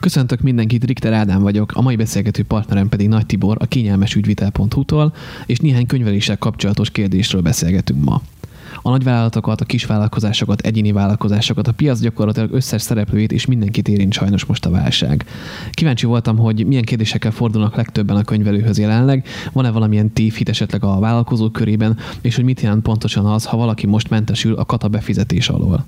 Köszöntök mindenkit, Richter Ádám vagyok, a mai beszélgető partnerem pedig Nagy Tibor, a kényelmesügyvitel.hu-tól, és néhány könyveléssel kapcsolatos kérdésről beszélgetünk ma. A nagyvállalatokat, a kisvállalkozásokat, egyéni vállalkozásokat, a piac gyakorlatilag összes szereplőjét és mindenkit érint sajnos most a válság. Kíváncsi voltam, hogy milyen kérdésekkel fordulnak legtöbben a könyvelőhöz jelenleg, van-e valamilyen tévhit esetleg a vállalkozók körében, és hogy mit jelent pontosan az, ha valaki most mentesül a kata befizetés alól.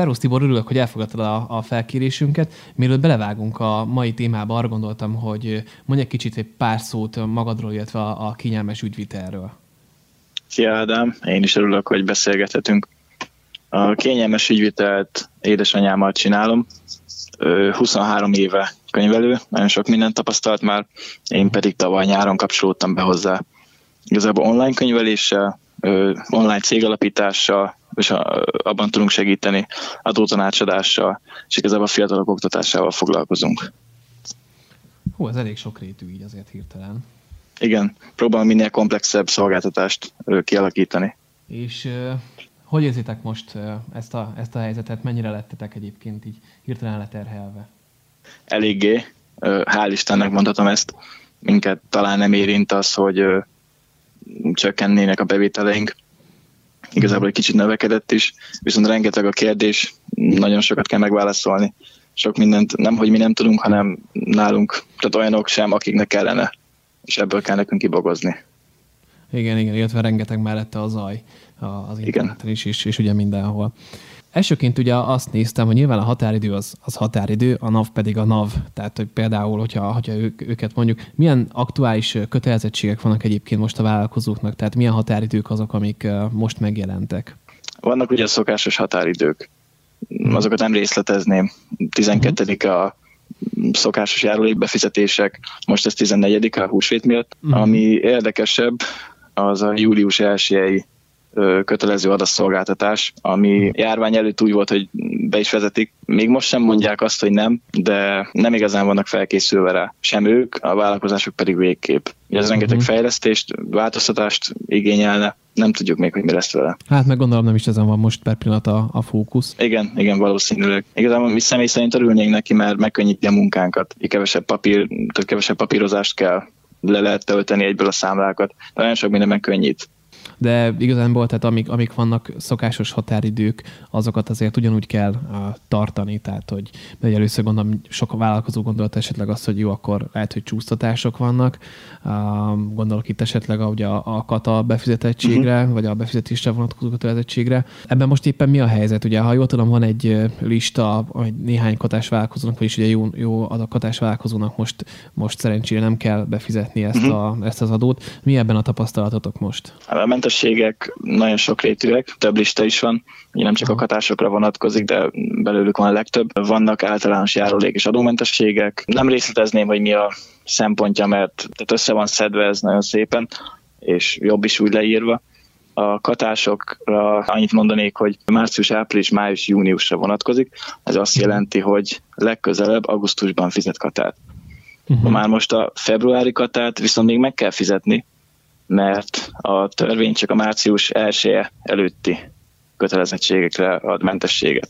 Szervusz Tibor, örülök, hogy elfogadtad a, a felkérésünket. Mielőtt belevágunk a mai témába, arra gondoltam, hogy mondj egy kicsit egy pár szót magadról, illetve a, a kényelmes ügyvitelről. Szia Ádám, én is örülök, hogy beszélgethetünk. A kényelmes ügyvitelt édesanyámmal csinálom. 23 éve könyvelő, nagyon sok mindent tapasztalt már, én pedig tavaly nyáron kapcsolódtam be hozzá. Igazából online könyveléssel, online cégalapítással, és abban tudunk segíteni adótanácsadással, és igazából a fiatalok oktatásával foglalkozunk. Hú, ez elég sok rétű így azért hirtelen. Igen, próbálom minél komplexebb szolgáltatást kialakítani. És hogy érzitek most ezt, a, ezt a helyzetet? Mennyire lettetek egyébként így hirtelen leterhelve? Eléggé. Hál' Istennek mondhatom ezt. Minket talán nem érint az, hogy csökkennének a bevételeink, igazából egy kicsit növekedett is, viszont rengeteg a kérdés, nagyon sokat kell megválaszolni. Sok mindent nem, hogy mi nem tudunk, hanem nálunk, tehát olyanok sem, akiknek kellene, és ebből kell nekünk kibogozni. Igen, igen, illetve rengeteg mellette a zaj az interneten is, és, és ugye mindenhol. Elsőként ugye azt néztem, hogy nyilván a határidő az, az határidő, a NAV pedig a NAV. Tehát, hogy például, hogyha, hogyha ők, őket mondjuk, milyen aktuális kötelezettségek vannak egyébként most a vállalkozóknak, tehát milyen határidők azok, amik most megjelentek? Vannak ugye szokásos határidők. Hmm. Azokat nem részletezném. 12 hmm. a szokásos járulékbefizetések, most ez 14 a húsvét miatt. Hmm. Ami érdekesebb, az a július 1 kötelező adasszolgáltatás, ami járvány előtt úgy volt, hogy be is vezetik. Még most sem mondják azt, hogy nem, de nem igazán vannak felkészülve rá. Sem ők, a vállalkozások pedig végképp. Ez uh-huh. rengeteg fejlesztést, változtatást igényelne, nem tudjuk még, hogy mi lesz vele. Hát meg gondolom nem is ezen van most per pillanat a, a fókusz. Igen, igen, valószínűleg. Igazából mi személy szerint örülnénk neki, mert megkönnyíti a munkánkat. Kevesebb papír, tehát kevesebb papírozást kell le lehet tölteni egyből a számlákat. De nagyon sok mindenben könnyít de igazából tehát amik, amik vannak szokásos határidők, azokat azért ugyanúgy kell uh, tartani, tehát hogy de először gondolom, sok vállalkozó gondolat esetleg azt, hogy jó, akkor lehet, hogy csúsztatások vannak. Uh, gondolok itt esetleg ugye a, a kata befizetettségre, uh-huh. vagy a befizetésre vonatkozó kötelezettségre. Ebben most éppen mi a helyzet? Ugye, ha jól tudom, van egy lista, hogy néhány katás vállalkozónak, vagyis ugye jó, jó a katás vállalkozónak most, most szerencsére nem kell befizetni ezt, uh-huh. a, ezt az adót. Mi ebben a tapasztalatotok most? A mentességek nagyon sokrétűek, több lista is van, ugye nem csak a katásokra vonatkozik, de belőlük van a legtöbb. Vannak általános járulék és adómentességek. Nem részletezném, hogy mi a szempontja, mert tehát össze van szedve ez nagyon szépen, és jobb is úgy leírva. A katásokra annyit mondanék, hogy március, április, május, júniusra vonatkozik. Ez azt jelenti, hogy legközelebb augusztusban fizet katát. Uh-huh. Már most a februári katát viszont még meg kell fizetni, mert a törvény csak a március 1 előtti kötelezettségekre ad mentességet.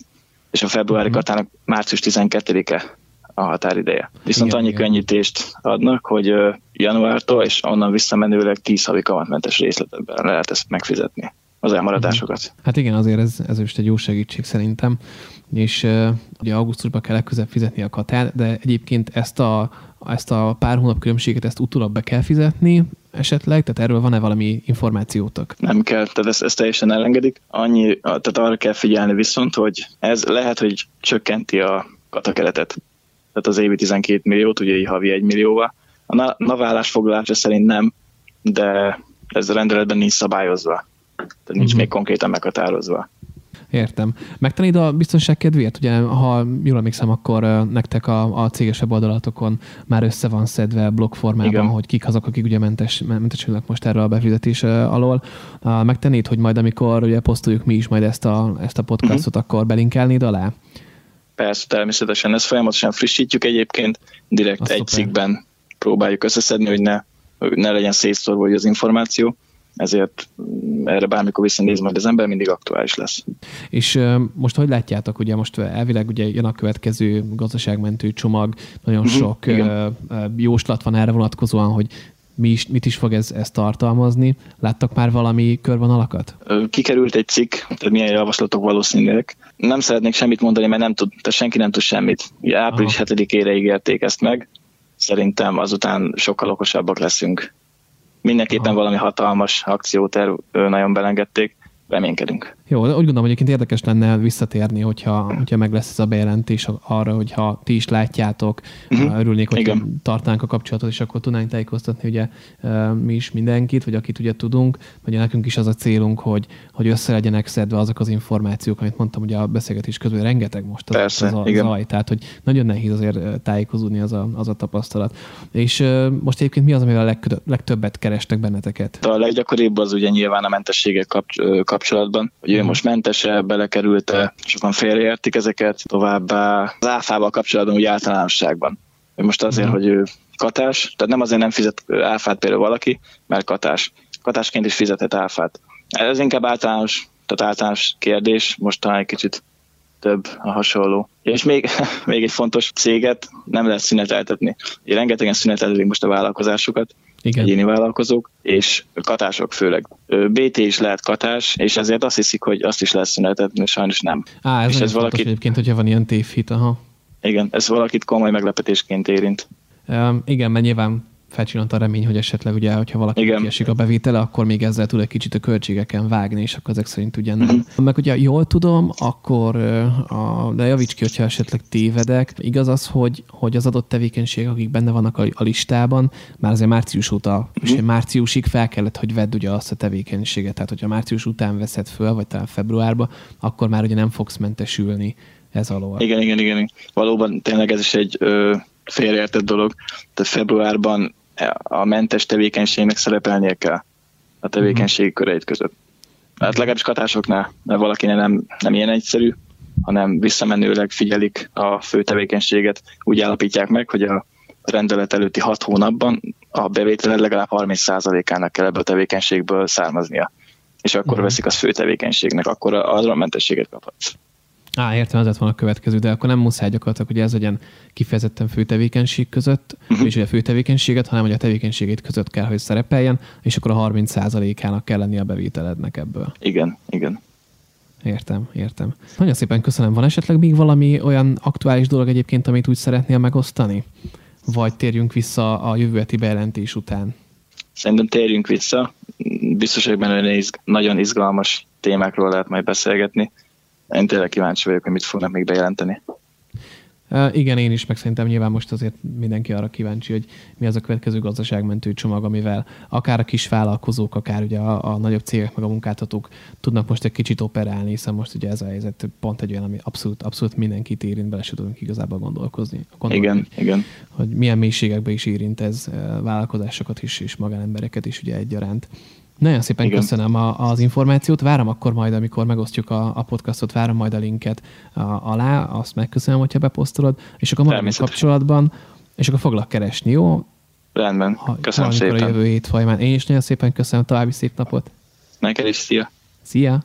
És a februári uh-huh. katának március 12-e a határideje. Viszont igen, annyi igen. könnyítést adnak, hogy januártól és onnan visszamenőleg 10 havi kamatmentes részletben lehet ezt megfizetni az elmaradásokat. Hát igen, azért ez, ez is egy jó segítség szerintem, és uh, ugye augusztusban kell legközelebb fizetni a katát, de egyébként ezt a, ezt a pár hónap különbséget, ezt utólag be kell fizetni, esetleg? Tehát erről van-e valami információtok? Nem kell, tehát ezt, ezt teljesen elengedik. Annyi, tehát arra kell figyelni viszont, hogy ez lehet, hogy csökkenti a katakeretet. Tehát az évi 12 milliót, ugye havi 1 millióval. A NAV állásfoglalása szerint nem, de ez a rendeletben nincs szabályozva. Tehát nincs uh-huh. még konkrétan meghatározva. Értem. Megtanid a biztonság kedvéért? Ugye, ha jól emlékszem, akkor nektek a, a céges weboldalátokon már össze van szedve blog formában, Igen. hogy kik azok, akik ugye mentes, mentesülnek most erre a befizetés alól. Megtennéd, hogy majd amikor ugye posztoljuk mi is majd ezt a, ezt a podcastot, uh-huh. akkor belinkelnéd alá? Persze, természetesen. Ezt folyamatosan frissítjük egyébként, direkt Azt egy szuper. cikkben próbáljuk összeszedni, hogy ne ne legyen szétszórva az információ, ezért erre bármikor visszanéz majd az ember, mindig aktuális lesz. És most hogy látjátok, ugye most elvileg ugye jön a következő gazdaságmentő csomag, nagyon uh-huh, sok igen. jóslat van erre vonatkozóan, hogy mi is, mit is fog ez, ez tartalmazni? Láttak már valami körvonalakat? Kikerült egy cikk, tehát milyen javaslatok valószínűek. Nem szeretnék semmit mondani, mert nem tud, tehát senki nem tud semmit. Ugye április 7-ére ígérték ezt meg, szerintem azután sokkal okosabbak leszünk. Mindenképpen valami hatalmas akcióterv nagyon belengedték, reménykedünk. Jó, de úgy gondolom, hogy egyébként érdekes lenne visszatérni, hogyha, hogyha meg lesz ez a bejelentés arra, hogyha ti is látjátok, uh-huh. örülnék, hogy Igen. a kapcsolatot, és akkor tudnánk tájékoztatni ugye mi is mindenkit, vagy akit ugye tudunk, vagy nekünk is az a célunk, hogy, hogy össze legyenek szedve azok az információk, amit mondtam ugye a beszélgetés közben, rengeteg most az, Persze, az a igen. zaj, tehát hogy nagyon nehéz azért tájékozódni az a, az a tapasztalat. És most egyébként mi az, amivel a legtöbbet kerestek benneteket? A leggyakoribb az ugye nyilván a mentességek kapcsolatban, hogy ő most mentese, belekerült-e, sokan félreértik ezeket, továbbá az áfával kapcsolatban úgy általánosságban. Most azért, mm. hogy ő katás, tehát nem azért nem fizet áfát például valaki, mert katás. Katásként is fizetett áfát. Ez inkább általános, tehát általános kérdés, most talán egy kicsit több a hasonló. És még, még egy fontos céget nem lehet szüneteltetni. Rengetegen szüneteltetik most a vállalkozásukat, igen. egyéni vállalkozók, és katások főleg. BT is lehet katás, és ezért azt hiszik, hogy azt is lehet szünetetni, sajnos nem. Á, ez, és ez valaki egyébként, hogyha van ilyen tévhit, aha. Igen, ez valakit komoly meglepetésként érint. Um, igen, mert nyilván felcsillant a remény, hogy esetleg ugye, hogyha valaki Igen. kiesik a bevétele, akkor még ezzel tud egy kicsit a költségeken vágni, és akkor ezek szerint ugye nem. Uh-huh. Meg ugye jól tudom, akkor, a, de javíts ki, hogyha esetleg tévedek, igaz az, hogy, hogy az adott tevékenység, akik benne vannak a, a listában, már azért március óta, uh-huh. és márciusig fel kellett, hogy vedd ugye azt a tevékenységet, tehát hogyha március után veszed föl, vagy talán februárban, akkor már ugye nem fogsz mentesülni ez alól. Igen, igen, igen. Valóban tényleg ez is egy ö, félreértett dolog. Tehát februárban a mentes tevékenységnek szerepelnie kell a tevékenységi mhm. köreit között. Hát legalábbis katásoknál, mert valakinek nem, nem ilyen egyszerű, hanem visszamenőleg figyelik a fő tevékenységet, úgy állapítják meg, hogy a rendelet előtti hat hónapban a bevétel legalább 30%-ának kell ebből a tevékenységből származnia. És akkor uh-huh. veszik az fő tevékenységnek, akkor arra a mentességet kaphatsz. Á, értem, az lett volna a következő, de akkor nem muszáj gyakorlatilag, hogy ez legyen kifejezetten főtevékenység között, uh-huh. és a főtevékenységet, hanem hogy a tevékenységét között kell, hogy szerepeljen, és akkor a 30%-ának kell lenni a bevételednek ebből. Igen, igen. Értem, értem. Nagyon szépen köszönöm. Van esetleg még valami olyan aktuális dolog egyébként, amit úgy szeretnél megosztani? Vagy térjünk vissza a jövő heti bejelentés után? Szerintem térjünk vissza. Biztos, hogy benne nagyon izgalmas témákról lehet majd beszélgetni én tényleg kíváncsi vagyok, hogy mit fognak még bejelenteni. Uh, igen, én is, meg szerintem nyilván most azért mindenki arra kíváncsi, hogy mi az a következő gazdaságmentő csomag, amivel akár a kis vállalkozók, akár ugye a, a nagyobb cégek, meg a munkáltatók tudnak most egy kicsit operálni, hiszen most ugye ez a helyzet pont egy olyan, ami abszolút, abszolút mindenkit érint, bele se tudunk igazából gondolkozni. Gondolni, igen, igen. Hogy milyen mélységekbe is érint ez vállalkozásokat is, és magánembereket is ugye egyaránt. Nagyon szépen Igen. köszönöm a, az információt. Várom akkor majd, amikor megosztjuk a, a podcastot, várom majd a linket a, alá, azt megköszönöm, hogyha beposztolod, és akkor maradjunk kapcsolatban, és akkor foglak keresni, jó? Rendben, köszönöm szépen. a jövő hét folyamán. Én is nagyon szépen köszönöm, további szép napot. Neked is, szia. Szia.